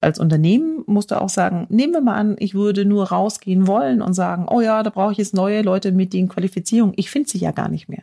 als Unternehmen musst du auch sagen, nehmen wir mal an, ich würde nur rausgehen wollen und sagen, oh ja, da brauche ich jetzt neue Leute mit den Qualifizierungen. Ich finde sie ja gar nicht mehr.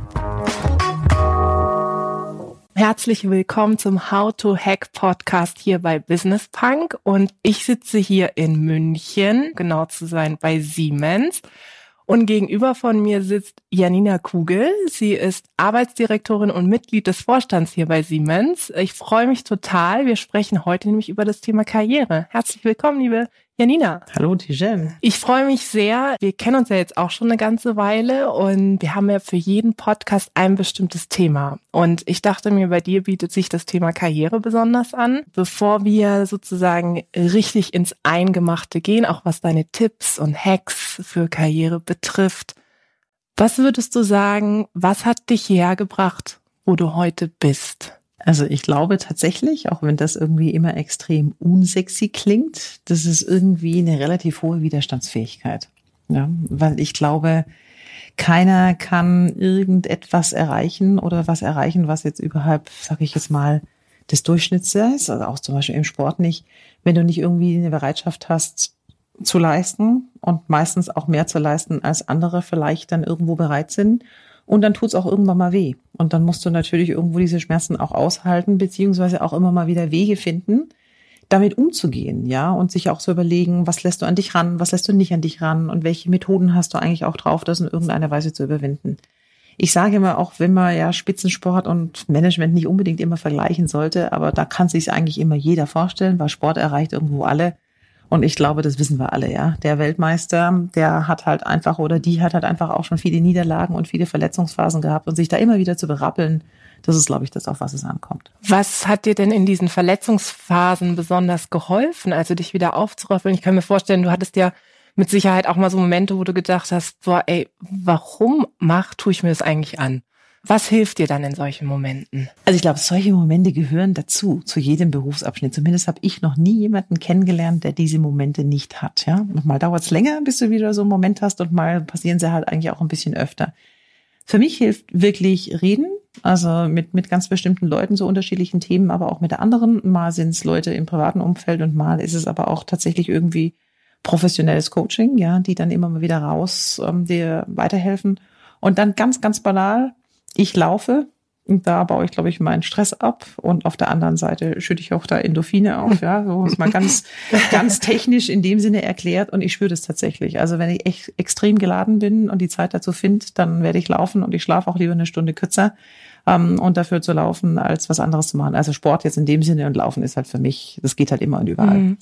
Herzlich willkommen zum How to Hack Podcast hier bei Business Punk und ich sitze hier in München, genau zu sein bei Siemens. Und gegenüber von mir sitzt Janina Kugel. Sie ist Arbeitsdirektorin und Mitglied des Vorstands hier bei Siemens. Ich freue mich total. Wir sprechen heute nämlich über das Thema Karriere. Herzlich willkommen, liebe Janina. Hallo, Tijen. Ich freue mich sehr. Wir kennen uns ja jetzt auch schon eine ganze Weile und wir haben ja für jeden Podcast ein bestimmtes Thema. Und ich dachte mir, bei dir bietet sich das Thema Karriere besonders an. Bevor wir sozusagen richtig ins Eingemachte gehen, auch was deine Tipps und Hacks für Karriere betrifft, was würdest du sagen, was hat dich hergebracht, wo du heute bist? Also ich glaube tatsächlich, auch wenn das irgendwie immer extrem unsexy klingt, das ist irgendwie eine relativ hohe Widerstandsfähigkeit. Ja, weil ich glaube, keiner kann irgendetwas erreichen oder was erreichen, was jetzt überhalb, sage ich jetzt mal, des Durchschnitts ist, also auch zum Beispiel im Sport nicht, wenn du nicht irgendwie eine Bereitschaft hast zu leisten und meistens auch mehr zu leisten, als andere vielleicht dann irgendwo bereit sind und dann tut's auch irgendwann mal weh. Und dann musst du natürlich irgendwo diese Schmerzen auch aushalten, beziehungsweise auch immer mal wieder Wege finden, damit umzugehen, ja, und sich auch so überlegen, was lässt du an dich ran, was lässt du nicht an dich ran und welche Methoden hast du eigentlich auch drauf, das in irgendeiner Weise zu überwinden. Ich sage immer auch, wenn man ja Spitzensport und Management nicht unbedingt immer vergleichen sollte, aber da kann sich eigentlich immer jeder vorstellen, weil Sport erreicht irgendwo alle. Und ich glaube, das wissen wir alle, ja. Der Weltmeister, der hat halt einfach oder die hat halt einfach auch schon viele Niederlagen und viele Verletzungsphasen gehabt und sich da immer wieder zu berappeln, das ist, glaube ich, das, auf was es ankommt. Was hat dir denn in diesen Verletzungsphasen besonders geholfen, also dich wieder aufzuraffeln? Ich kann mir vorstellen, du hattest ja mit Sicherheit auch mal so Momente, wo du gedacht hast, boah, ey, warum mach, tue ich mir das eigentlich an? Was hilft dir dann in solchen Momenten? Also ich glaube, solche Momente gehören dazu, zu jedem Berufsabschnitt. Zumindest habe ich noch nie jemanden kennengelernt, der diese Momente nicht hat. Ja, mal dauert es länger, bis du wieder so einen Moment hast und mal passieren sie halt eigentlich auch ein bisschen öfter. Für mich hilft wirklich reden, also mit, mit ganz bestimmten Leuten so unterschiedlichen Themen, aber auch mit der anderen. Mal sind es Leute im privaten Umfeld und mal ist es aber auch tatsächlich irgendwie professionelles Coaching, ja, die dann immer mal wieder raus ähm, dir weiterhelfen. Und dann ganz, ganz banal, ich laufe und da baue ich, glaube ich, meinen Stress ab und auf der anderen Seite schütte ich auch da Endorphine auf, ja, so ist mal ganz, ganz technisch in dem Sinne erklärt und ich spüre das tatsächlich. Also wenn ich echt extrem geladen bin und die Zeit dazu finde, dann werde ich laufen und ich schlafe auch lieber eine Stunde kürzer ähm, und dafür zu laufen, als was anderes zu machen. Also Sport jetzt in dem Sinne und Laufen ist halt für mich, das geht halt immer und überall. Mhm.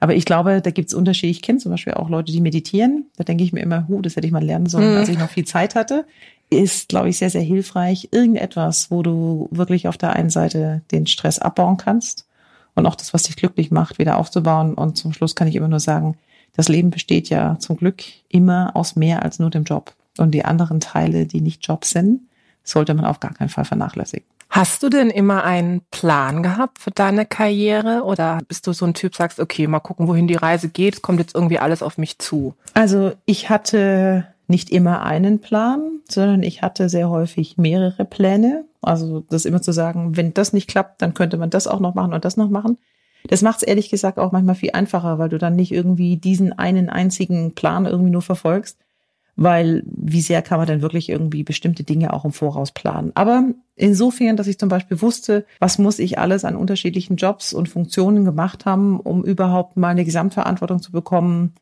Aber ich glaube, da gibt es Unterschiede. Ich kenne zum Beispiel auch Leute, die meditieren. Da denke ich mir immer, hu, das hätte ich mal lernen sollen, mhm. als ich noch viel Zeit hatte ist, glaube ich, sehr, sehr hilfreich. Irgendetwas, wo du wirklich auf der einen Seite den Stress abbauen kannst und auch das, was dich glücklich macht, wieder aufzubauen. Und zum Schluss kann ich immer nur sagen, das Leben besteht ja zum Glück immer aus mehr als nur dem Job. Und die anderen Teile, die nicht Job sind, sollte man auf gar keinen Fall vernachlässigen. Hast du denn immer einen Plan gehabt für deine Karriere oder bist du so ein Typ, sagst, okay, mal gucken, wohin die Reise geht, es kommt jetzt irgendwie alles auf mich zu? Also ich hatte nicht immer einen Plan, sondern ich hatte sehr häufig mehrere Pläne. Also das immer zu sagen, wenn das nicht klappt, dann könnte man das auch noch machen und das noch machen. Das macht es ehrlich gesagt auch manchmal viel einfacher, weil du dann nicht irgendwie diesen einen einzigen Plan irgendwie nur verfolgst, weil wie sehr kann man denn wirklich irgendwie bestimmte Dinge auch im Voraus planen. Aber insofern, dass ich zum Beispiel wusste, was muss ich alles an unterschiedlichen Jobs und Funktionen gemacht haben, um überhaupt mal eine Gesamtverantwortung zu bekommen,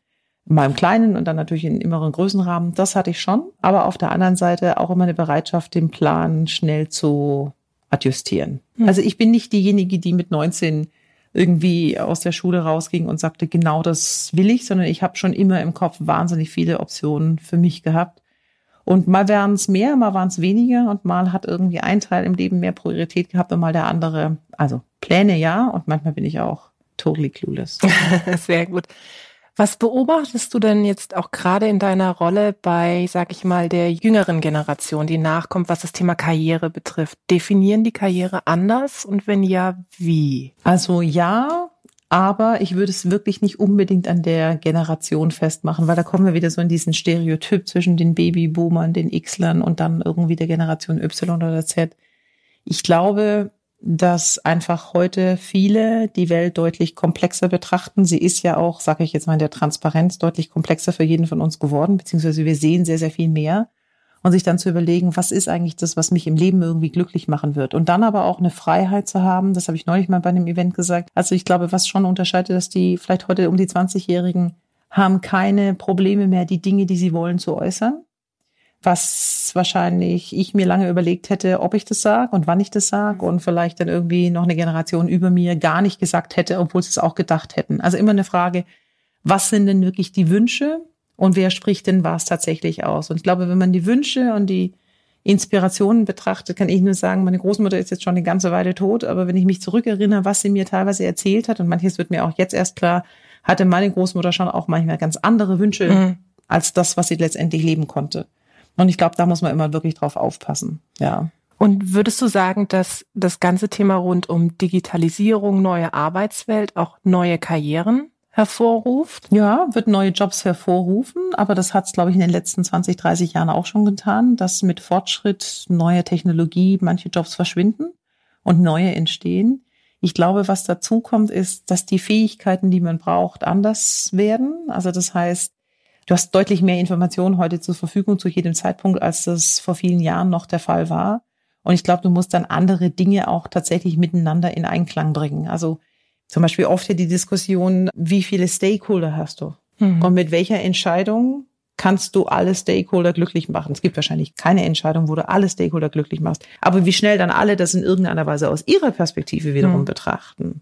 mal im kleinen und dann natürlich in immeren Größenrahmen. Das hatte ich schon. Aber auf der anderen Seite auch immer eine Bereitschaft, den Plan schnell zu adjustieren. Hm. Also ich bin nicht diejenige, die mit 19 irgendwie aus der Schule rausging und sagte, genau das will ich, sondern ich habe schon immer im Kopf wahnsinnig viele Optionen für mich gehabt. Und mal wären es mehr, mal waren es weniger und mal hat irgendwie ein Teil im Leben mehr Priorität gehabt und mal der andere. Also Pläne ja und manchmal bin ich auch totally clueless. Sehr gut. Was beobachtest du denn jetzt auch gerade in deiner Rolle bei, sag ich mal, der jüngeren Generation, die nachkommt, was das Thema Karriere betrifft? Definieren die Karriere anders und wenn ja, wie? Also ja, aber ich würde es wirklich nicht unbedingt an der Generation festmachen, weil da kommen wir wieder so in diesen Stereotyp zwischen den Babyboomern, den Xlern und dann irgendwie der Generation Y oder Z. Ich glaube, dass einfach heute viele die Welt deutlich komplexer betrachten. Sie ist ja auch, sage ich jetzt mal in der Transparenz, deutlich komplexer für jeden von uns geworden, beziehungsweise wir sehen sehr, sehr viel mehr. Und sich dann zu überlegen, was ist eigentlich das, was mich im Leben irgendwie glücklich machen wird. Und dann aber auch eine Freiheit zu haben, das habe ich neulich mal bei einem Event gesagt. Also ich glaube, was schon unterscheidet, dass die vielleicht heute um die 20-Jährigen haben keine Probleme mehr, die Dinge, die sie wollen, zu äußern was wahrscheinlich ich mir lange überlegt hätte, ob ich das sage und wann ich das sage und vielleicht dann irgendwie noch eine Generation über mir gar nicht gesagt hätte, obwohl sie es auch gedacht hätten. Also immer eine Frage, was sind denn wirklich die Wünsche und wer spricht denn was tatsächlich aus? Und ich glaube, wenn man die Wünsche und die Inspirationen betrachtet, kann ich nur sagen, meine Großmutter ist jetzt schon eine ganze Weile tot, aber wenn ich mich zurückerinnere, was sie mir teilweise erzählt hat und manches wird mir auch jetzt erst klar, hatte meine Großmutter schon auch manchmal ganz andere Wünsche mhm. als das, was sie letztendlich leben konnte. Und ich glaube, da muss man immer wirklich drauf aufpassen. Ja. Und würdest du sagen, dass das ganze Thema rund um Digitalisierung, neue Arbeitswelt auch neue Karrieren hervorruft? Ja, wird neue Jobs hervorrufen, aber das hat es, glaube ich, in den letzten 20, 30 Jahren auch schon getan, dass mit Fortschritt neuer Technologie manche Jobs verschwinden und neue entstehen. Ich glaube, was dazu kommt, ist, dass die Fähigkeiten, die man braucht, anders werden. Also das heißt, Du hast deutlich mehr Informationen heute zur Verfügung zu jedem Zeitpunkt, als das vor vielen Jahren noch der Fall war. Und ich glaube, du musst dann andere Dinge auch tatsächlich miteinander in Einklang bringen. Also zum Beispiel oft ja die Diskussion, wie viele Stakeholder hast du? Mhm. Und mit welcher Entscheidung kannst du alle Stakeholder glücklich machen? Es gibt wahrscheinlich keine Entscheidung, wo du alle Stakeholder glücklich machst. Aber wie schnell dann alle das in irgendeiner Weise aus ihrer Perspektive wiederum mhm. betrachten,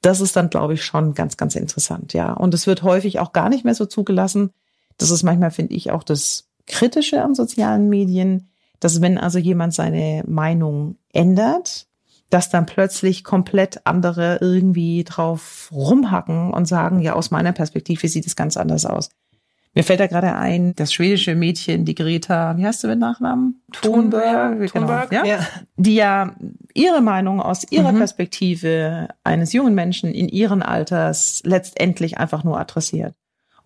das ist dann, glaube ich, schon ganz, ganz interessant, ja. Und es wird häufig auch gar nicht mehr so zugelassen, das ist manchmal, finde ich, auch das Kritische an sozialen Medien, dass wenn also jemand seine Meinung ändert, dass dann plötzlich komplett andere irgendwie drauf rumhacken und sagen, ja, aus meiner Perspektive sieht es ganz anders aus. Mir fällt da gerade ein, das schwedische Mädchen, die Greta, wie heißt du mit Nachnamen? Thunberg, genau, Thunberg ja? ja? Die ja ihre Meinung aus ihrer mhm. Perspektive eines jungen Menschen in ihren Alters letztendlich einfach nur adressiert.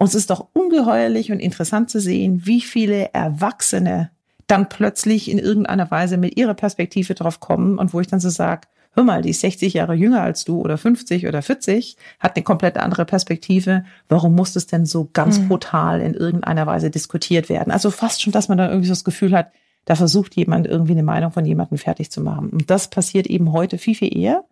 Und es ist doch ungeheuerlich und interessant zu sehen, wie viele Erwachsene dann plötzlich in irgendeiner Weise mit ihrer Perspektive drauf kommen und wo ich dann so sage, hör mal, die ist 60 Jahre jünger als du oder 50 oder 40, hat eine komplett andere Perspektive. Warum muss das denn so ganz mhm. brutal in irgendeiner Weise diskutiert werden? Also fast schon, dass man dann irgendwie so das Gefühl hat, da versucht jemand irgendwie eine Meinung von jemandem fertig zu machen. Und das passiert eben heute viel, viel eher,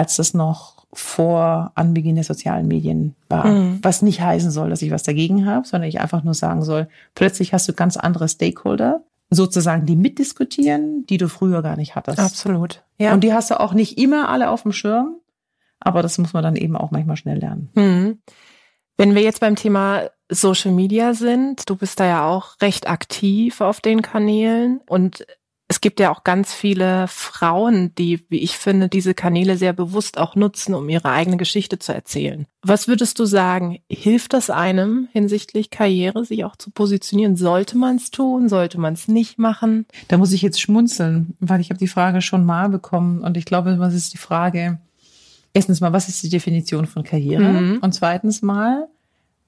als das noch vor Anbeginn der sozialen Medien war. Mhm. Was nicht heißen soll, dass ich was dagegen habe, sondern ich einfach nur sagen soll, plötzlich hast du ganz andere Stakeholder, sozusagen, die mitdiskutieren, die du früher gar nicht hattest. Absolut. Ja. Und die hast du auch nicht immer alle auf dem Schirm, aber das muss man dann eben auch manchmal schnell lernen. Mhm. Wenn wir jetzt beim Thema Social Media sind, du bist da ja auch recht aktiv auf den Kanälen und es gibt ja auch ganz viele Frauen, die, wie ich finde, diese Kanäle sehr bewusst auch nutzen, um ihre eigene Geschichte zu erzählen. Was würdest du sagen, hilft das einem hinsichtlich Karriere, sich auch zu positionieren? Sollte man es tun? Sollte man es nicht machen? Da muss ich jetzt schmunzeln, weil ich habe die Frage schon mal bekommen und ich glaube, was ist die Frage? Erstens mal, was ist die Definition von Karriere? Mhm. Und zweitens mal,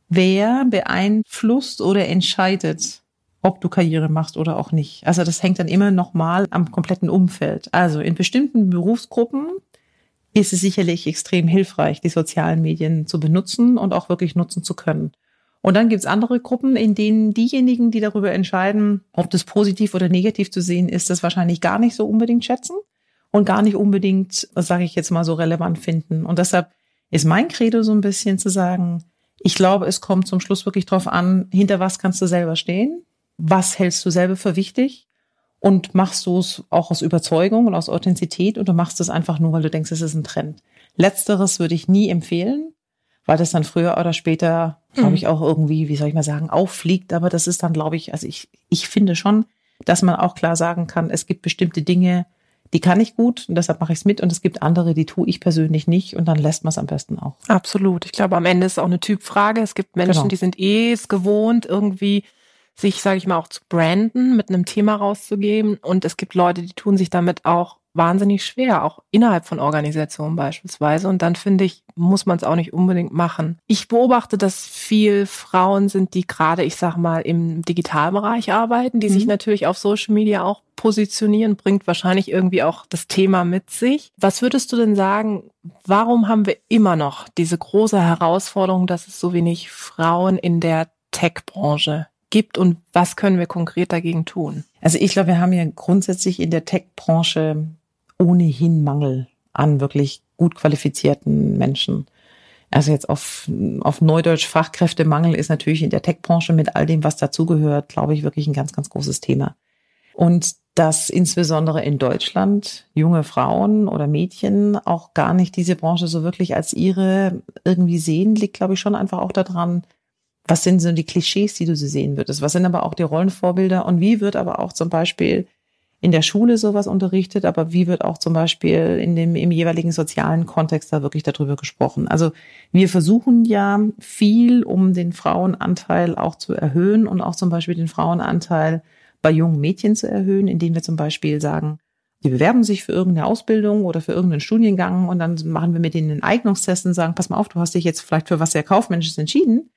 wer beeinflusst oder entscheidet, ob du Karriere machst oder auch nicht. Also das hängt dann immer nochmal am kompletten Umfeld. Also in bestimmten Berufsgruppen ist es sicherlich extrem hilfreich, die sozialen Medien zu benutzen und auch wirklich nutzen zu können. Und dann gibt's andere Gruppen, in denen diejenigen, die darüber entscheiden, ob das positiv oder negativ zu sehen ist, das wahrscheinlich gar nicht so unbedingt schätzen und gar nicht unbedingt, sage ich jetzt mal, so relevant finden. Und deshalb ist mein Credo so ein bisschen zu sagen, ich glaube, es kommt zum Schluss wirklich drauf an, hinter was kannst du selber stehen was hältst du selber für wichtig und machst du es auch aus Überzeugung und aus Authentizität du machst es einfach nur, weil du denkst, es ist ein Trend. Letzteres würde ich nie empfehlen, weil das dann früher oder später, glaube mhm. ich, auch irgendwie, wie soll ich mal sagen, auffliegt. Aber das ist dann, glaube ich, also ich, ich finde schon, dass man auch klar sagen kann, es gibt bestimmte Dinge, die kann ich gut und deshalb mache ich es mit. Und es gibt andere, die tue ich persönlich nicht und dann lässt man es am besten auch. Absolut. Ich glaube, am Ende ist es auch eine Typfrage. Es gibt Menschen, genau. die sind eh es gewohnt, irgendwie sich, sage ich mal, auch zu branden, mit einem Thema rauszugeben. Und es gibt Leute, die tun sich damit auch wahnsinnig schwer, auch innerhalb von Organisationen beispielsweise. Und dann finde ich, muss man es auch nicht unbedingt machen. Ich beobachte, dass viel Frauen sind, die gerade, ich sag mal, im Digitalbereich arbeiten, die mhm. sich natürlich auf Social Media auch positionieren, bringt wahrscheinlich irgendwie auch das Thema mit sich. Was würdest du denn sagen, warum haben wir immer noch diese große Herausforderung, dass es so wenig Frauen in der Tech-Branche gibt und was können wir konkret dagegen tun? Also ich glaube, wir haben ja grundsätzlich in der Tech-Branche ohnehin Mangel an wirklich gut qualifizierten Menschen. Also jetzt auf, auf Neudeutsch Fachkräftemangel ist natürlich in der Tech-Branche mit all dem, was dazugehört, glaube ich, wirklich ein ganz, ganz großes Thema. Und dass insbesondere in Deutschland junge Frauen oder Mädchen auch gar nicht diese Branche so wirklich als ihre irgendwie sehen, liegt, glaube ich, schon einfach auch daran, was sind so die Klischees, die du so sehen würdest? Was sind aber auch die Rollenvorbilder? Und wie wird aber auch zum Beispiel in der Schule sowas unterrichtet, aber wie wird auch zum Beispiel in dem, im jeweiligen sozialen Kontext da wirklich darüber gesprochen? Also wir versuchen ja viel, um den Frauenanteil auch zu erhöhen und auch zum Beispiel den Frauenanteil bei jungen Mädchen zu erhöhen, indem wir zum Beispiel sagen, die bewerben sich für irgendeine Ausbildung oder für irgendeinen Studiengang und dann machen wir mit denen einen Eignungstest und sagen, pass mal auf, du hast dich jetzt vielleicht für was sehr Kaufmännisches entschieden.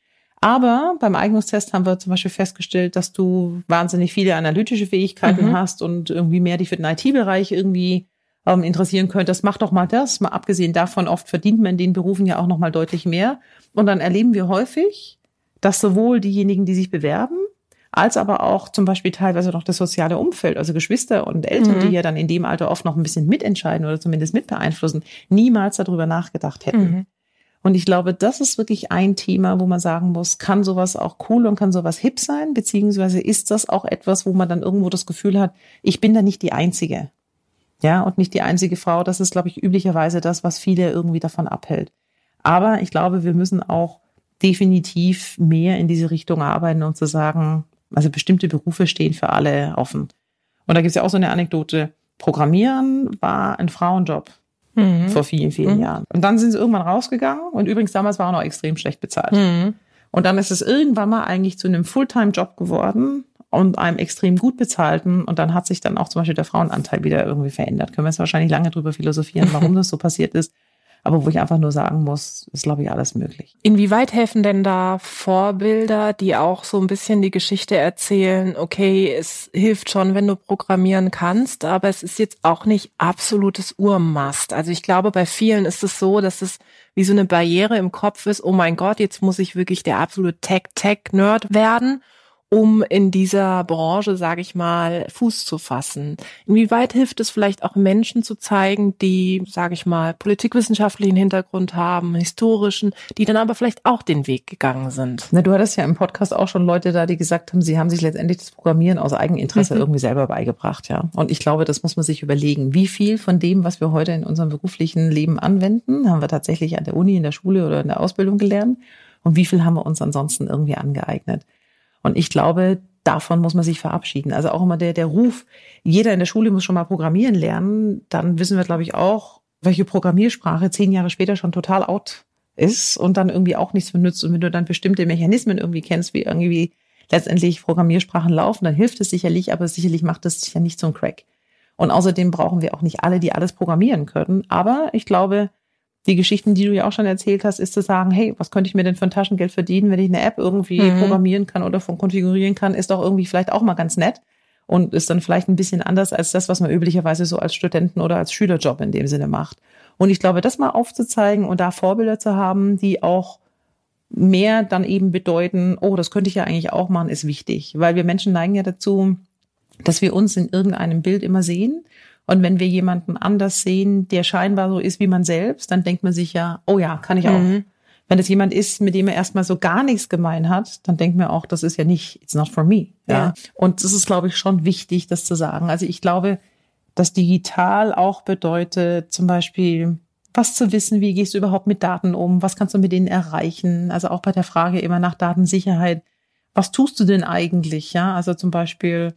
Aber beim Eignungstest haben wir zum Beispiel festgestellt, dass du wahnsinnig viele analytische Fähigkeiten mhm. hast und irgendwie mehr dich für den IT-Bereich irgendwie ähm, interessieren könntest. Mach doch mal das. Mal abgesehen davon, oft verdient man in den Berufen ja auch noch mal deutlich mehr. Und dann erleben wir häufig, dass sowohl diejenigen, die sich bewerben, als aber auch zum Beispiel teilweise noch das soziale Umfeld, also Geschwister und Eltern, mhm. die ja dann in dem Alter oft noch ein bisschen mitentscheiden oder zumindest mitbeeinflussen, niemals darüber nachgedacht hätten. Mhm. Und ich glaube, das ist wirklich ein Thema, wo man sagen muss, kann sowas auch cool und kann sowas hip sein, beziehungsweise ist das auch etwas, wo man dann irgendwo das Gefühl hat, ich bin da nicht die Einzige. Ja, und nicht die einzige Frau. Das ist, glaube ich, üblicherweise das, was viele irgendwie davon abhält. Aber ich glaube, wir müssen auch definitiv mehr in diese Richtung arbeiten und zu sagen, also bestimmte Berufe stehen für alle offen. Und da gibt es ja auch so eine Anekdote. Programmieren war ein Frauenjob mhm. vor vielen, vielen mhm. Jahren. Und dann sind sie irgendwann rausgegangen und übrigens damals war er noch extrem schlecht bezahlt. Mhm. Und dann ist es irgendwann mal eigentlich zu einem Fulltime-Job geworden und einem extrem gut bezahlten. Und dann hat sich dann auch zum Beispiel der Frauenanteil wieder irgendwie verändert. Können wir jetzt wahrscheinlich lange drüber philosophieren, warum das so passiert ist aber wo ich einfach nur sagen muss, ist, glaube ich, alles möglich. Inwieweit helfen denn da Vorbilder, die auch so ein bisschen die Geschichte erzählen, okay, es hilft schon, wenn du programmieren kannst, aber es ist jetzt auch nicht absolutes Urmast. Also ich glaube, bei vielen ist es so, dass es wie so eine Barriere im Kopf ist, oh mein Gott, jetzt muss ich wirklich der absolute Tech-Tech-Nerd werden um in dieser Branche, sage ich mal, Fuß zu fassen? Inwieweit hilft es vielleicht auch Menschen zu zeigen, die, sage ich mal, politikwissenschaftlichen Hintergrund haben, historischen, die dann aber vielleicht auch den Weg gegangen sind? Na, du hattest ja im Podcast auch schon Leute da, die gesagt haben, sie haben sich letztendlich das Programmieren aus Eigeninteresse mhm. irgendwie selber beigebracht, ja. Und ich glaube, das muss man sich überlegen. Wie viel von dem, was wir heute in unserem beruflichen Leben anwenden, haben wir tatsächlich an der Uni, in der Schule oder in der Ausbildung gelernt? Und wie viel haben wir uns ansonsten irgendwie angeeignet? Und ich glaube, davon muss man sich verabschieden. Also auch immer der, der Ruf, jeder in der Schule muss schon mal programmieren lernen, dann wissen wir, glaube ich, auch, welche Programmiersprache zehn Jahre später schon total out ist und dann irgendwie auch nichts benutzt. Und wenn du dann bestimmte Mechanismen irgendwie kennst, wie irgendwie letztendlich Programmiersprachen laufen, dann hilft es sicherlich, aber sicherlich macht es ja nicht zum Crack. Und außerdem brauchen wir auch nicht alle, die alles programmieren können. Aber ich glaube, die Geschichten, die du ja auch schon erzählt hast, ist zu sagen, hey, was könnte ich mir denn für ein Taschengeld verdienen, wenn ich eine App irgendwie mhm. programmieren kann oder von konfigurieren kann, ist doch irgendwie vielleicht auch mal ganz nett und ist dann vielleicht ein bisschen anders als das, was man üblicherweise so als Studenten oder als Schülerjob in dem Sinne macht. Und ich glaube, das mal aufzuzeigen und da Vorbilder zu haben, die auch mehr dann eben bedeuten, oh, das könnte ich ja eigentlich auch machen, ist wichtig, weil wir Menschen neigen ja dazu, dass wir uns in irgendeinem Bild immer sehen und wenn wir jemanden anders sehen, der scheinbar so ist wie man selbst, dann denkt man sich ja, oh ja, kann ich auch. Mhm. Wenn es jemand ist, mit dem er erstmal so gar nichts gemein hat, dann denkt man auch, das ist ja nicht, it's not for me. Ja. ja. Und das ist, glaube ich, schon wichtig, das zu sagen. Also ich glaube, dass digital auch bedeutet, zum Beispiel, was zu wissen, wie gehst du überhaupt mit Daten um, was kannst du mit denen erreichen? Also auch bei der Frage immer nach Datensicherheit, was tust du denn eigentlich? Ja, also zum Beispiel,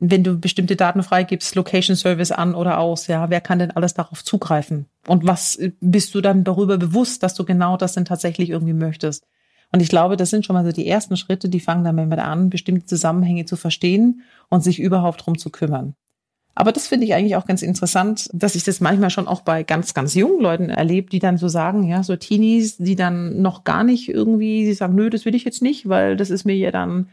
wenn du bestimmte Daten freigibst, Location Service an oder aus, ja, wer kann denn alles darauf zugreifen? Und was bist du dann darüber bewusst, dass du genau das denn tatsächlich irgendwie möchtest? Und ich glaube, das sind schon mal so die ersten Schritte, die fangen damit an, bestimmte Zusammenhänge zu verstehen und sich überhaupt drum zu kümmern. Aber das finde ich eigentlich auch ganz interessant, dass ich das manchmal schon auch bei ganz, ganz jungen Leuten erlebe, die dann so sagen, ja, so Teenies, die dann noch gar nicht irgendwie, sie sagen, nö, das will ich jetzt nicht, weil das ist mir ja dann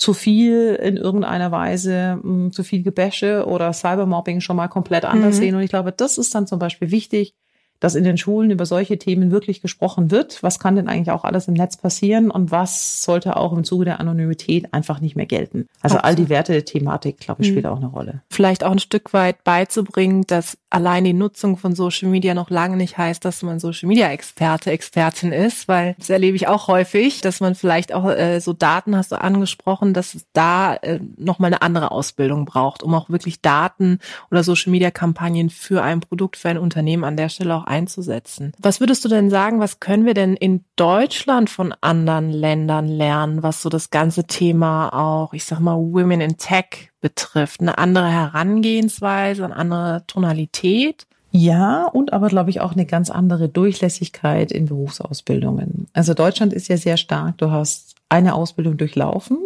zu viel in irgendeiner Weise, mh, hm, zu viel Gebäsche oder Cybermobbing schon mal komplett anders mhm. sehen. Und ich glaube, das ist dann zum Beispiel wichtig, dass in den Schulen über solche Themen wirklich gesprochen wird. Was kann denn eigentlich auch alles im Netz passieren und was sollte auch im Zuge der Anonymität einfach nicht mehr gelten? Also Absolut. all die Werte-Thematik, glaube ich, spielt mhm. auch eine Rolle. Vielleicht auch ein Stück weit beizubringen, dass allein die Nutzung von Social Media noch lange nicht heißt, dass man Social Media Experte, Expertin ist, weil das erlebe ich auch häufig, dass man vielleicht auch äh, so Daten hast du angesprochen, dass es da äh, nochmal eine andere Ausbildung braucht, um auch wirklich Daten oder Social Media Kampagnen für ein Produkt, für ein Unternehmen an der Stelle auch einzusetzen. Was würdest du denn sagen, was können wir denn in Deutschland von anderen Ländern lernen, was so das ganze Thema auch, ich sag mal, Women in Tech betrifft? Eine andere Herangehensweise, eine andere Tonalität? Ja, und aber glaube ich auch eine ganz andere Durchlässigkeit in Berufsausbildungen. Also Deutschland ist ja sehr stark. Du hast eine Ausbildung durchlaufen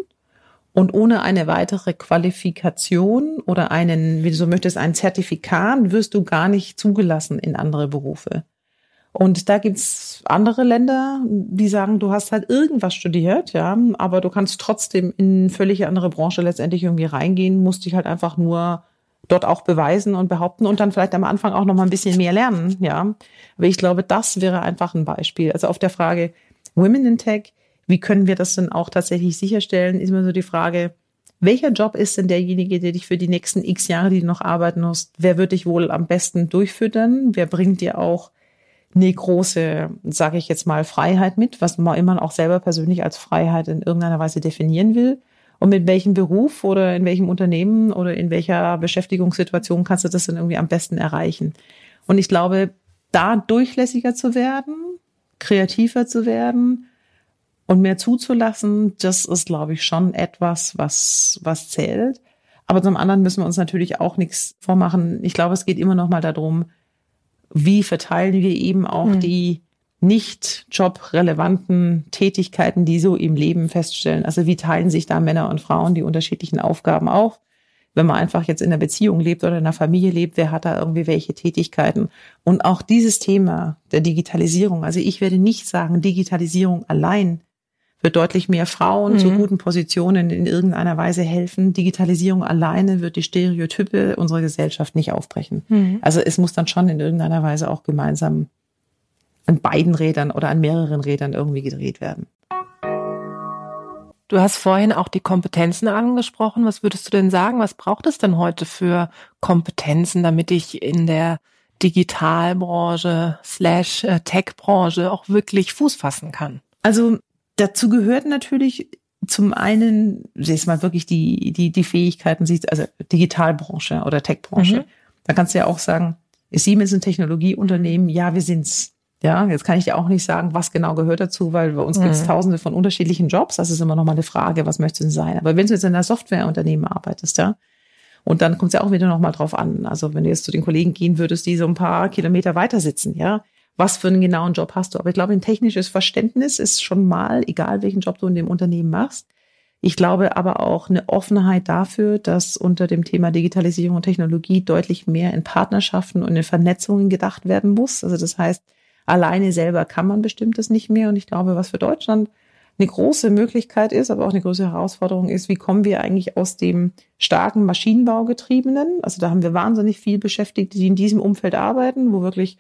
und ohne eine weitere Qualifikation oder einen, wie du so möchtest, ein Zertifikat wirst du gar nicht zugelassen in andere Berufe. Und da gibt's andere Länder, die sagen, du hast halt irgendwas studiert, ja, aber du kannst trotzdem in völlig andere Branche letztendlich irgendwie reingehen, musst dich halt einfach nur dort auch beweisen und behaupten und dann vielleicht am Anfang auch noch mal ein bisschen mehr lernen, ja. Aber ich glaube, das wäre einfach ein Beispiel. Also auf der Frage Women in Tech, wie können wir das denn auch tatsächlich sicherstellen, ist immer so die Frage, welcher Job ist denn derjenige, der dich für die nächsten x Jahre, die du noch arbeiten musst, wer wird dich wohl am besten durchfüttern? Wer bringt dir auch eine große, sage ich jetzt mal, Freiheit mit, was man immer auch selber persönlich als Freiheit in irgendeiner Weise definieren will? Und mit welchem Beruf oder in welchem Unternehmen oder in welcher Beschäftigungssituation kannst du das dann irgendwie am besten erreichen? Und ich glaube, da durchlässiger zu werden, kreativer zu werden, und mehr zuzulassen, das ist, glaube ich, schon etwas, was, was zählt. Aber zum anderen müssen wir uns natürlich auch nichts vormachen. Ich glaube, es geht immer noch mal darum, wie verteilen wir eben auch mhm. die nicht jobrelevanten Tätigkeiten, die so im Leben feststellen. Also wie teilen sich da Männer und Frauen die unterschiedlichen Aufgaben auf? Wenn man einfach jetzt in einer Beziehung lebt oder in einer Familie lebt, wer hat da irgendwie welche Tätigkeiten? Und auch dieses Thema der Digitalisierung. Also ich werde nicht sagen, Digitalisierung allein wird deutlich mehr Frauen mhm. zu guten Positionen in irgendeiner Weise helfen. Digitalisierung alleine wird die Stereotype unserer Gesellschaft nicht aufbrechen. Mhm. Also es muss dann schon in irgendeiner Weise auch gemeinsam an beiden Rädern oder an mehreren Rädern irgendwie gedreht werden. Du hast vorhin auch die Kompetenzen angesprochen. Was würdest du denn sagen? Was braucht es denn heute für Kompetenzen, damit ich in der Digitalbranche slash äh, Tech-Branche auch wirklich Fuß fassen kann? Also dazu gehört natürlich zum einen, jetzt mal wirklich die, die, die Fähigkeiten, also Digitalbranche oder Techbranche. Mhm. Da kannst du ja auch sagen, ist Siemens ein Technologieunternehmen? Ja, wir sind's. Ja, jetzt kann ich dir auch nicht sagen, was genau gehört dazu, weil bei uns mhm. gibt es tausende von unterschiedlichen Jobs. Das ist immer noch mal eine Frage, was möchtest du denn sein? Aber wenn du jetzt in einer Softwareunternehmen arbeitest, ja, und dann kommt es ja auch wieder noch mal drauf an. Also wenn du jetzt zu den Kollegen gehen würdest, die so ein paar Kilometer weiter sitzen, ja, was für einen genauen Job hast du. Aber ich glaube, ein technisches Verständnis ist schon mal, egal welchen Job du in dem Unternehmen machst. Ich glaube aber auch eine Offenheit dafür, dass unter dem Thema Digitalisierung und Technologie deutlich mehr in Partnerschaften und in Vernetzungen gedacht werden muss. Also das heißt, alleine selber kann man bestimmtes nicht mehr. Und ich glaube, was für Deutschland eine große Möglichkeit ist, aber auch eine große Herausforderung ist, wie kommen wir eigentlich aus dem starken Maschinenbaugetriebenen? Also da haben wir wahnsinnig viel Beschäftigte, die in diesem Umfeld arbeiten, wo wirklich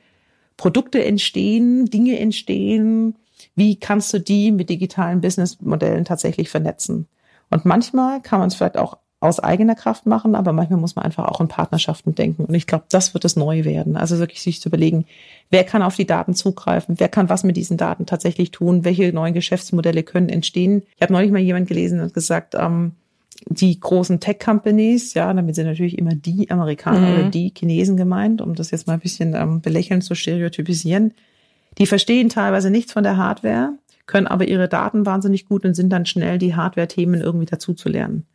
Produkte entstehen, Dinge entstehen. Wie kannst du die mit digitalen Businessmodellen tatsächlich vernetzen? Und manchmal kann man es vielleicht auch aus eigener Kraft machen, aber manchmal muss man einfach auch in Partnerschaften denken. Und ich glaube, das wird das Neue werden. Also wirklich sich zu überlegen, wer kann auf die Daten zugreifen, wer kann was mit diesen Daten tatsächlich tun, welche neuen Geschäftsmodelle können entstehen. Ich habe neulich mal jemand gelesen und gesagt, ähm, die großen Tech-Companies, ja, damit sind natürlich immer die Amerikaner mhm. oder die Chinesen gemeint, um das jetzt mal ein bisschen ähm, belächelnd zu stereotypisieren. Die verstehen teilweise nichts von der Hardware, können aber ihre Daten wahnsinnig gut und sind dann schnell, die Hardware-Themen irgendwie dazu zu lernen.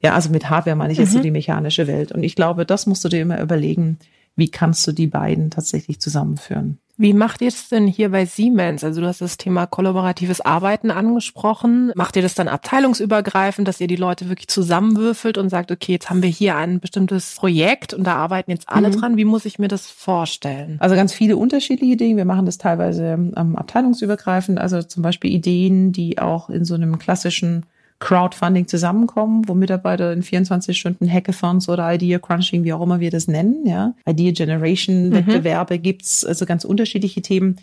Ja, also mit Hardware meine ich jetzt so mhm. die mechanische Welt. Und ich glaube, das musst du dir immer überlegen, wie kannst du die beiden tatsächlich zusammenführen. Wie macht ihr es denn hier bei Siemens? Also du hast das Thema kollaboratives Arbeiten angesprochen. Macht ihr das dann abteilungsübergreifend, dass ihr die Leute wirklich zusammenwürfelt und sagt, okay, jetzt haben wir hier ein bestimmtes Projekt und da arbeiten jetzt alle mhm. dran. Wie muss ich mir das vorstellen? Also ganz viele unterschiedliche Dinge. Wir machen das teilweise ähm, abteilungsübergreifend. Also zum Beispiel Ideen, die auch in so einem klassischen Crowdfunding zusammenkommen, wo Mitarbeiter in 24 Stunden Hackathons oder Idea Crunching, wie auch immer wir das nennen, ja, Idea Generation Wettbewerbe mhm. gibt's, also ganz unterschiedliche Themen,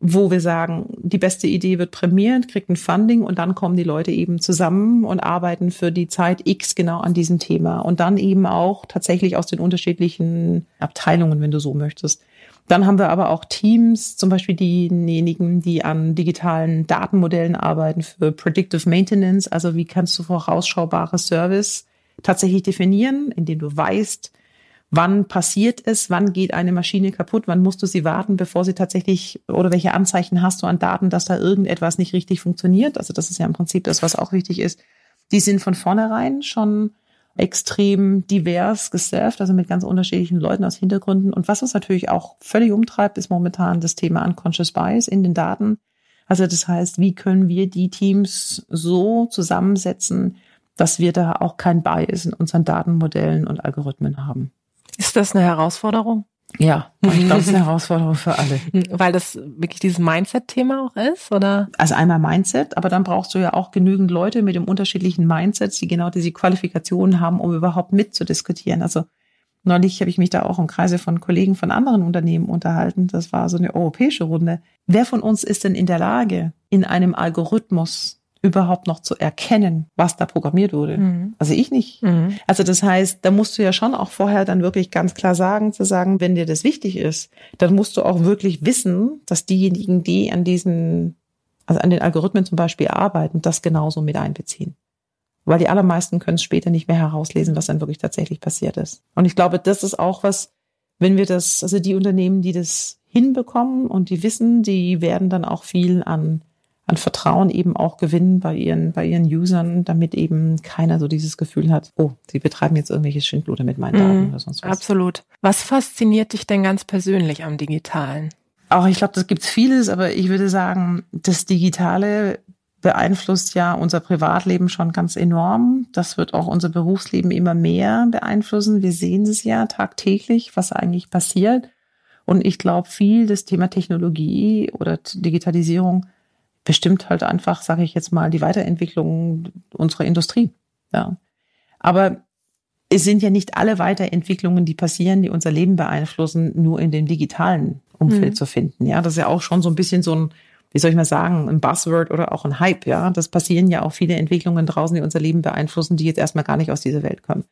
wo wir sagen, die beste Idee wird prämiert, kriegt ein Funding und dann kommen die Leute eben zusammen und arbeiten für die Zeit X genau an diesem Thema und dann eben auch tatsächlich aus den unterschiedlichen Abteilungen, wenn du so möchtest. Dann haben wir aber auch Teams, zum Beispiel diejenigen, die an digitalen Datenmodellen arbeiten für Predictive Maintenance. Also wie kannst du vorausschaubare Service tatsächlich definieren, indem du weißt, wann passiert es, wann geht eine Maschine kaputt, wann musst du sie warten, bevor sie tatsächlich oder welche Anzeichen hast du an Daten, dass da irgendetwas nicht richtig funktioniert. Also das ist ja im Prinzip das, was auch wichtig ist. Die sind von vornherein schon extrem divers gesurft, also mit ganz unterschiedlichen Leuten aus Hintergründen. Und was uns natürlich auch völlig umtreibt, ist momentan das Thema Unconscious Bias in den Daten. Also das heißt, wie können wir die Teams so zusammensetzen, dass wir da auch kein Bias in unseren Datenmodellen und Algorithmen haben. Ist das eine Herausforderung? Ja, ich glaube, das ist eine Herausforderung für alle. Weil das wirklich dieses Mindset-Thema auch ist, oder? Also einmal Mindset, aber dann brauchst du ja auch genügend Leute mit dem unterschiedlichen Mindset, die genau diese Qualifikationen haben, um überhaupt mitzudiskutieren. Also neulich habe ich mich da auch im Kreise von Kollegen von anderen Unternehmen unterhalten. Das war so eine europäische Runde. Wer von uns ist denn in der Lage, in einem Algorithmus überhaupt noch zu erkennen, was da programmiert wurde. Mhm. Also ich nicht. Mhm. Also das heißt, da musst du ja schon auch vorher dann wirklich ganz klar sagen, zu sagen, wenn dir das wichtig ist, dann musst du auch wirklich wissen, dass diejenigen, die an diesen, also an den Algorithmen zum Beispiel arbeiten, das genauso mit einbeziehen. Weil die allermeisten können es später nicht mehr herauslesen, was dann wirklich tatsächlich passiert ist. Und ich glaube, das ist auch was, wenn wir das, also die Unternehmen, die das hinbekommen und die wissen, die werden dann auch viel an an Vertrauen eben auch gewinnen bei ihren, bei ihren Usern, damit eben keiner so dieses Gefühl hat, oh, sie betreiben jetzt irgendwelche Schindluder mit meinen Daten mhm, oder sonst was. Absolut. Was fasziniert dich denn ganz persönlich am Digitalen? Auch ich glaube, das gibt's vieles, aber ich würde sagen, das Digitale beeinflusst ja unser Privatleben schon ganz enorm. Das wird auch unser Berufsleben immer mehr beeinflussen. Wir sehen es ja tagtäglich, was eigentlich passiert. Und ich glaube, viel das Thema Technologie oder Digitalisierung bestimmt halt einfach, sage ich jetzt mal, die Weiterentwicklung unserer Industrie. Ja. Aber es sind ja nicht alle Weiterentwicklungen, die passieren, die unser Leben beeinflussen, nur in dem digitalen Umfeld mhm. zu finden. Ja, das ist ja auch schon so ein bisschen so ein, wie soll ich mal sagen, ein Buzzword oder auch ein Hype. Ja, das passieren ja auch viele Entwicklungen draußen, die unser Leben beeinflussen, die jetzt erstmal gar nicht aus dieser Welt kommen.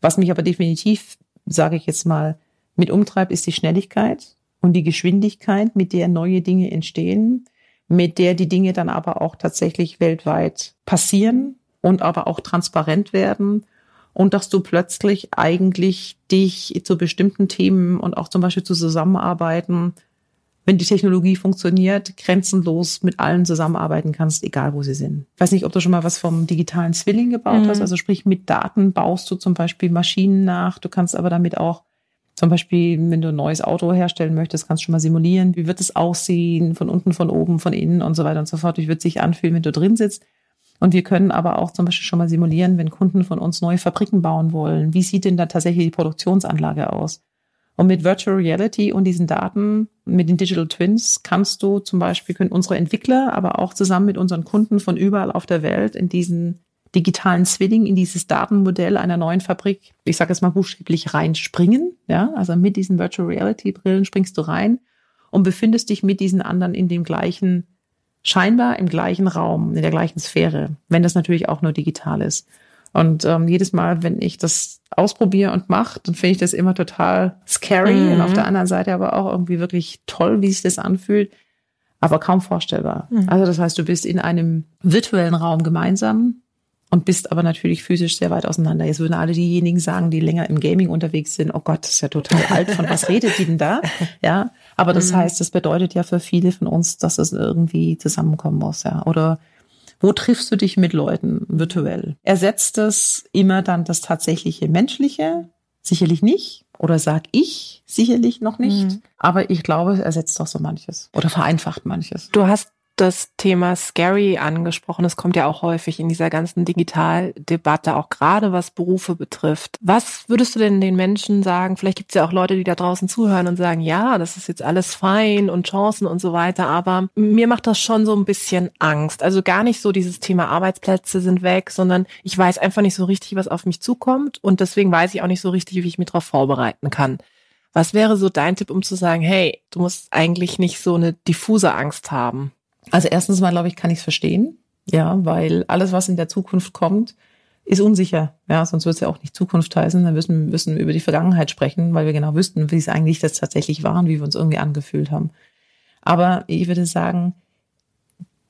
Was mich aber definitiv, sage ich jetzt mal, mit umtreibt, ist die Schnelligkeit und die Geschwindigkeit, mit der neue Dinge entstehen mit der die Dinge dann aber auch tatsächlich weltweit passieren und aber auch transparent werden und dass du plötzlich eigentlich dich zu bestimmten Themen und auch zum Beispiel zu Zusammenarbeiten, wenn die Technologie funktioniert, grenzenlos mit allen zusammenarbeiten kannst, egal wo sie sind. Ich weiß nicht, ob du schon mal was vom digitalen Zwilling gebaut mhm. hast. Also sprich, mit Daten baust du zum Beispiel Maschinen nach. Du kannst aber damit auch zum Beispiel, wenn du ein neues Auto herstellen möchtest, kannst du schon mal simulieren, wie wird es aussehen, von unten, von oben, von innen und so weiter und so fort. Wie wird sich anfühlen, wenn du drin sitzt. Und wir können aber auch zum Beispiel schon mal simulieren, wenn Kunden von uns neue Fabriken bauen wollen. Wie sieht denn da tatsächlich die Produktionsanlage aus? Und mit Virtual Reality und diesen Daten, mit den Digital Twins, kannst du zum Beispiel, können unsere Entwickler, aber auch zusammen mit unseren Kunden von überall auf der Welt in diesen digitalen Zwilling in dieses Datenmodell einer neuen Fabrik, ich sage jetzt mal buchstäblich reinspringen. Ja, also mit diesen Virtual Reality Brillen springst du rein und befindest dich mit diesen anderen in dem gleichen, scheinbar im gleichen Raum, in der gleichen Sphäre, wenn das natürlich auch nur digital ist. Und ähm, jedes Mal, wenn ich das ausprobiere und mache, dann finde ich das immer total scary mhm. und auf der anderen Seite aber auch irgendwie wirklich toll, wie sich das anfühlt, aber kaum vorstellbar. Mhm. Also das heißt, du bist in einem virtuellen Raum gemeinsam und bist aber natürlich physisch sehr weit auseinander. Jetzt würden alle diejenigen sagen, die länger im Gaming unterwegs sind, oh Gott, das ist ja total alt, von was redet die denn da? Ja, aber das mhm. heißt, das bedeutet ja für viele von uns, dass es irgendwie zusammenkommen muss, ja. Oder Wo triffst du dich mit Leuten virtuell? Ersetzt das immer dann das tatsächliche Menschliche? Sicherlich nicht. Oder sag ich sicherlich noch nicht. Mhm. Aber ich glaube, es ersetzt doch so manches. Oder vereinfacht manches. Du hast das Thema Scary angesprochen. Es kommt ja auch häufig in dieser ganzen Digitaldebatte, auch gerade was Berufe betrifft. Was würdest du denn den Menschen sagen? Vielleicht gibt es ja auch Leute, die da draußen zuhören und sagen, ja, das ist jetzt alles fein und Chancen und so weiter, aber mir macht das schon so ein bisschen Angst. Also gar nicht so dieses Thema Arbeitsplätze sind weg, sondern ich weiß einfach nicht so richtig, was auf mich zukommt und deswegen weiß ich auch nicht so richtig, wie ich mich darauf vorbereiten kann. Was wäre so dein Tipp, um zu sagen, hey, du musst eigentlich nicht so eine diffuse Angst haben? Also erstens mal, glaube ich, kann ich es verstehen. Ja, weil alles, was in der Zukunft kommt, ist unsicher. Ja, sonst würde es ja auch nicht Zukunft heißen. Dann müssen, müssen wir über die Vergangenheit sprechen, weil wir genau wüssten, wie es eigentlich das tatsächlich war und wie wir uns irgendwie angefühlt haben. Aber ich würde sagen,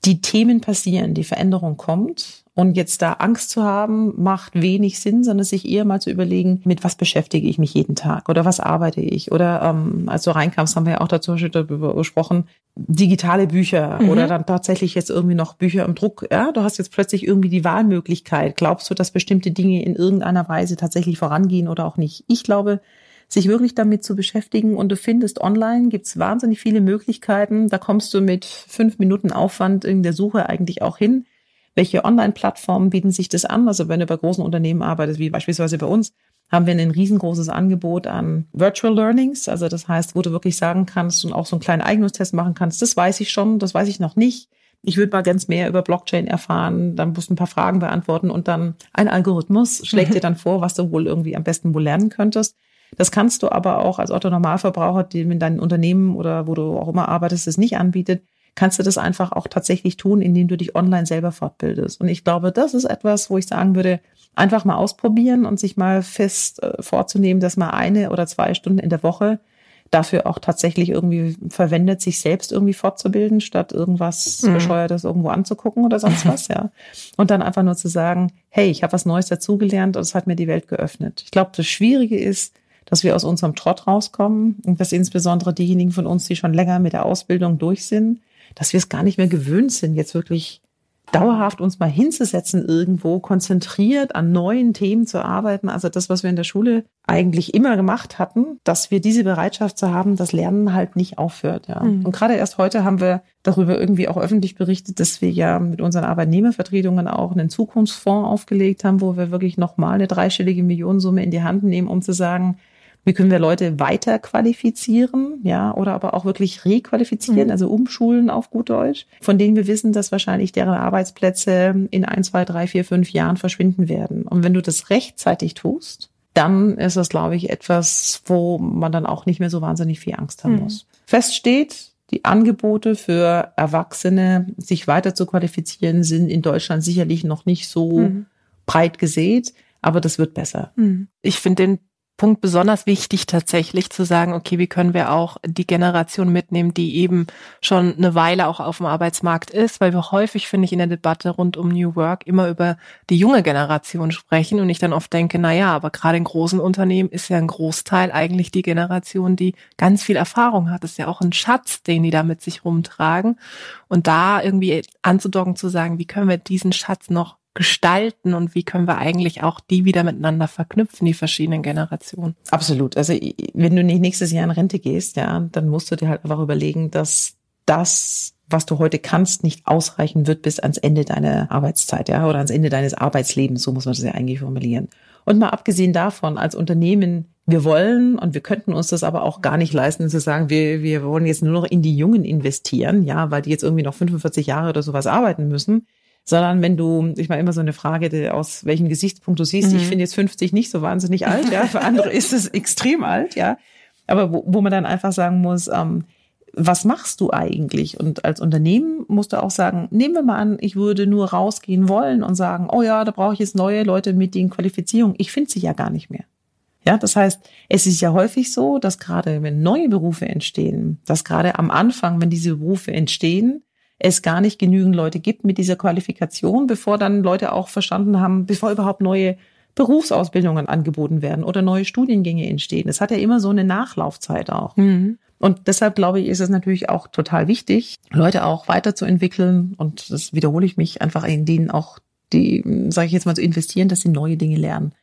die Themen passieren, die Veränderung kommt und jetzt da Angst zu haben, macht wenig Sinn, sondern sich eher mal zu überlegen, mit was beschäftige ich mich jeden Tag oder was arbeite ich? Oder ähm, als du reinkamst, haben wir ja auch dazu schon darüber gesprochen, digitale Bücher mhm. oder dann tatsächlich jetzt irgendwie noch Bücher im Druck. Ja, du hast jetzt plötzlich irgendwie die Wahlmöglichkeit. Glaubst du, dass bestimmte Dinge in irgendeiner Weise tatsächlich vorangehen oder auch nicht? Ich glaube, sich wirklich damit zu beschäftigen. Und du findest online gibt's wahnsinnig viele Möglichkeiten. Da kommst du mit fünf Minuten Aufwand in der Suche eigentlich auch hin welche Online-Plattformen bieten sich das an? Also wenn du bei großen Unternehmen arbeitest, wie beispielsweise bei uns, haben wir ein riesengroßes Angebot an Virtual Learnings. Also das heißt, wo du wirklich sagen kannst und auch so einen kleinen Eignungstest machen kannst, das weiß ich schon, das weiß ich noch nicht. Ich würde mal ganz mehr über Blockchain erfahren, dann musst du ein paar Fragen beantworten und dann ein Algorithmus schlägt mhm. dir dann vor, was du wohl irgendwie am besten wohl lernen könntest. Das kannst du aber auch als Otto Normalverbraucher, dem in deinem Unternehmen oder wo du auch immer arbeitest, es nicht anbietet, kannst du das einfach auch tatsächlich tun, indem du dich online selber fortbildest. Und ich glaube, das ist etwas, wo ich sagen würde, einfach mal ausprobieren und sich mal fest äh, vorzunehmen, dass man eine oder zwei Stunden in der Woche dafür auch tatsächlich irgendwie verwendet, sich selbst irgendwie fortzubilden, statt irgendwas mhm. Bescheuertes irgendwo anzugucken oder sonst was, ja. Und dann einfach nur zu sagen, hey, ich habe was Neues dazugelernt und es hat mir die Welt geöffnet. Ich glaube, das Schwierige ist, dass wir aus unserem Trott rauskommen und dass insbesondere diejenigen von uns, die schon länger mit der Ausbildung durch sind, dass wir es gar nicht mehr gewöhnt sind, jetzt wirklich dauerhaft uns mal hinzusetzen irgendwo, konzentriert an neuen Themen zu arbeiten. Also das, was wir in der Schule eigentlich immer gemacht hatten, dass wir diese Bereitschaft zu haben, dass Lernen halt nicht aufhört. Ja. Mhm. Und gerade erst heute haben wir darüber irgendwie auch öffentlich berichtet, dass wir ja mit unseren Arbeitnehmervertretungen auch einen Zukunftsfonds aufgelegt haben, wo wir wirklich nochmal eine dreistellige Millionensumme in die Hand nehmen, um zu sagen, wie können wir Leute weiter qualifizieren, ja, oder aber auch wirklich requalifizieren, mhm. also umschulen auf gut Deutsch, von denen wir wissen, dass wahrscheinlich deren Arbeitsplätze in ein, zwei, drei, vier, fünf Jahren verschwinden werden. Und wenn du das rechtzeitig tust, dann ist das, glaube ich, etwas, wo man dann auch nicht mehr so wahnsinnig viel Angst haben mhm. muss. Fest steht, die Angebote für Erwachsene, sich weiter zu qualifizieren, sind in Deutschland sicherlich noch nicht so mhm. breit gesät, aber das wird besser. Mhm. Ich finde den Punkt besonders wichtig tatsächlich zu sagen, okay, wie können wir auch die Generation mitnehmen, die eben schon eine Weile auch auf dem Arbeitsmarkt ist, weil wir häufig, finde ich, in der Debatte rund um New Work immer über die junge Generation sprechen und ich dann oft denke, na ja, aber gerade in großen Unternehmen ist ja ein Großteil eigentlich die Generation, die ganz viel Erfahrung hat. Das ist ja auch ein Schatz, den die da mit sich rumtragen und da irgendwie anzudocken zu sagen, wie können wir diesen Schatz noch gestalten und wie können wir eigentlich auch die wieder miteinander verknüpfen, die verschiedenen Generationen? Absolut. Also wenn du nicht nächstes Jahr in Rente gehst, ja, dann musst du dir halt einfach überlegen, dass das, was du heute kannst, nicht ausreichen wird bis ans Ende deiner Arbeitszeit, ja, oder ans Ende deines Arbeitslebens, so muss man das ja eigentlich formulieren. Und mal abgesehen davon, als Unternehmen, wir wollen und wir könnten uns das aber auch gar nicht leisten, zu sagen, wir, wir wollen jetzt nur noch in die Jungen investieren, ja, weil die jetzt irgendwie noch 45 Jahre oder sowas arbeiten müssen sondern wenn du, ich meine immer so eine Frage, aus welchem Gesichtspunkt du siehst, mhm. ich finde jetzt 50 nicht so wahnsinnig alt, ja, für andere ist es extrem alt, ja, aber wo, wo man dann einfach sagen muss, ähm, was machst du eigentlich? Und als Unternehmen musst du auch sagen, nehmen wir mal an, ich würde nur rausgehen wollen und sagen, oh ja, da brauche ich jetzt neue Leute mit den Qualifizierungen. Ich finde sie ja gar nicht mehr. Ja, das heißt, es ist ja häufig so, dass gerade wenn neue Berufe entstehen, dass gerade am Anfang, wenn diese Berufe entstehen, es gar nicht genügend Leute gibt mit dieser Qualifikation, bevor dann Leute auch verstanden haben, bevor überhaupt neue Berufsausbildungen angeboten werden oder neue Studiengänge entstehen. Es hat ja immer so eine Nachlaufzeit auch. Mhm. Und deshalb glaube ich, ist es natürlich auch total wichtig, Leute auch weiterzuentwickeln. Und das wiederhole ich mich einfach in denen auch, die, sage ich jetzt mal, zu investieren, dass sie neue Dinge lernen.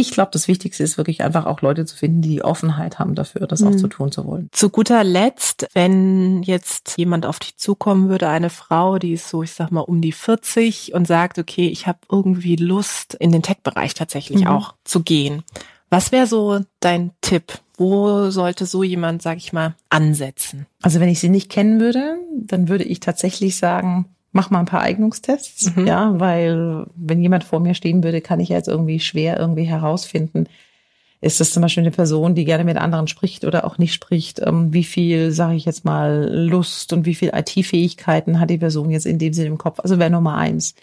Ich glaube, das Wichtigste ist wirklich einfach auch Leute zu finden, die die Offenheit haben dafür, das auch mhm. zu tun zu wollen. Zu guter Letzt, wenn jetzt jemand auf dich zukommen würde, eine Frau, die ist so, ich sag mal, um die 40 und sagt, okay, ich habe irgendwie Lust, in den Tech-Bereich tatsächlich mhm. auch zu gehen. Was wäre so dein Tipp? Wo sollte so jemand, sag ich mal, ansetzen? Also wenn ich sie nicht kennen würde, dann würde ich tatsächlich sagen, mach mal ein paar Eignungstests, mhm. ja, weil wenn jemand vor mir stehen würde, kann ich jetzt irgendwie schwer irgendwie herausfinden, ist das zum Beispiel eine Person, die gerne mit anderen spricht oder auch nicht spricht? Ähm, wie viel, sage ich jetzt mal, Lust und wie viel IT-Fähigkeiten hat die Person jetzt in dem Sinne im Kopf? Also wäre Nummer eins.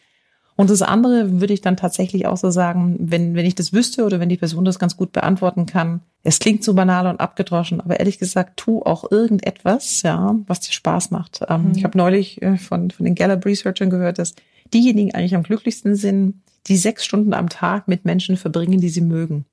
Und das andere würde ich dann tatsächlich auch so sagen, wenn, wenn ich das wüsste oder wenn die Person das ganz gut beantworten kann. Es klingt so banal und abgedroschen, aber ehrlich gesagt, tu auch irgendetwas, ja, was dir Spaß macht. Ähm, mhm. Ich habe neulich äh, von, von den Gallup Researchern gehört, dass diejenigen eigentlich am glücklichsten sind, die sechs Stunden am Tag mit Menschen verbringen, die sie mögen.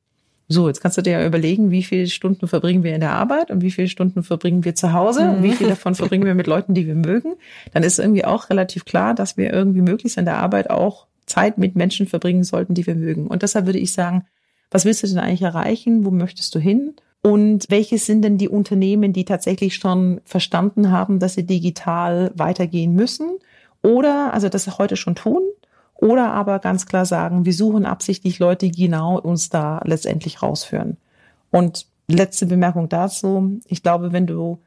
So, jetzt kannst du dir ja überlegen, wie viele Stunden verbringen wir in der Arbeit und wie viele Stunden verbringen wir zu Hause und wie viel davon verbringen wir mit Leuten, die wir mögen. Dann ist irgendwie auch relativ klar, dass wir irgendwie möglichst in der Arbeit auch Zeit mit Menschen verbringen sollten, die wir mögen. Und deshalb würde ich sagen, was willst du denn eigentlich erreichen? Wo möchtest du hin? Und welches sind denn die Unternehmen, die tatsächlich schon verstanden haben, dass sie digital weitergehen müssen? Oder, also das heute schon tun, oder aber ganz klar sagen, wir suchen absichtlich Leute, die genau uns da letztendlich rausführen. Und letzte Bemerkung dazu. Ich glaube, wenn du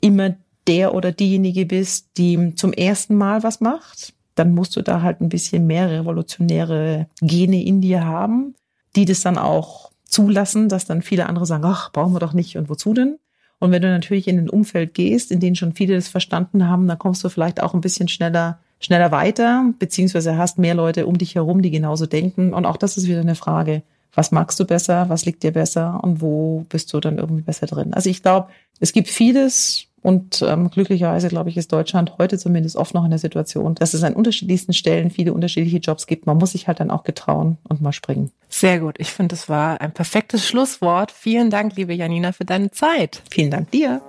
immer der oder diejenige bist, die zum ersten Mal was macht, dann musst du da halt ein bisschen mehr revolutionäre Gene in dir haben, die das dann auch zulassen, dass dann viele andere sagen, ach, brauchen wir doch nicht und wozu denn? Und wenn du natürlich in ein Umfeld gehst, in dem schon viele das verstanden haben, dann kommst du vielleicht auch ein bisschen schneller schneller weiter, beziehungsweise hast mehr Leute um dich herum, die genauso denken. Und auch das ist wieder eine Frage. Was magst du besser? Was liegt dir besser? Und wo bist du dann irgendwie besser drin? Also ich glaube, es gibt vieles, und ähm, glücklicherweise, glaube ich, ist Deutschland heute zumindest oft noch in der Situation, dass es an unterschiedlichsten Stellen viele unterschiedliche Jobs gibt. Man muss sich halt dann auch getrauen und mal springen. Sehr gut. Ich finde, das war ein perfektes Schlusswort. Vielen Dank, liebe Janina, für deine Zeit. Vielen Dank dir.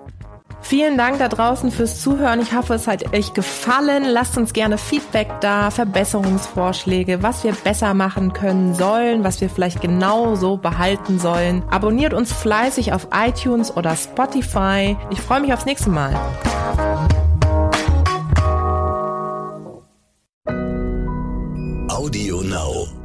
Vielen Dank da draußen fürs Zuhören. Ich hoffe, es hat euch gefallen. Lasst uns gerne Feedback da, Verbesserungsvorschläge, was wir besser machen können sollen, was wir vielleicht genau so behalten sollen. Abonniert uns fleißig auf iTunes oder Spotify. Ich freue mich aufs nächste Mal. Audio Now.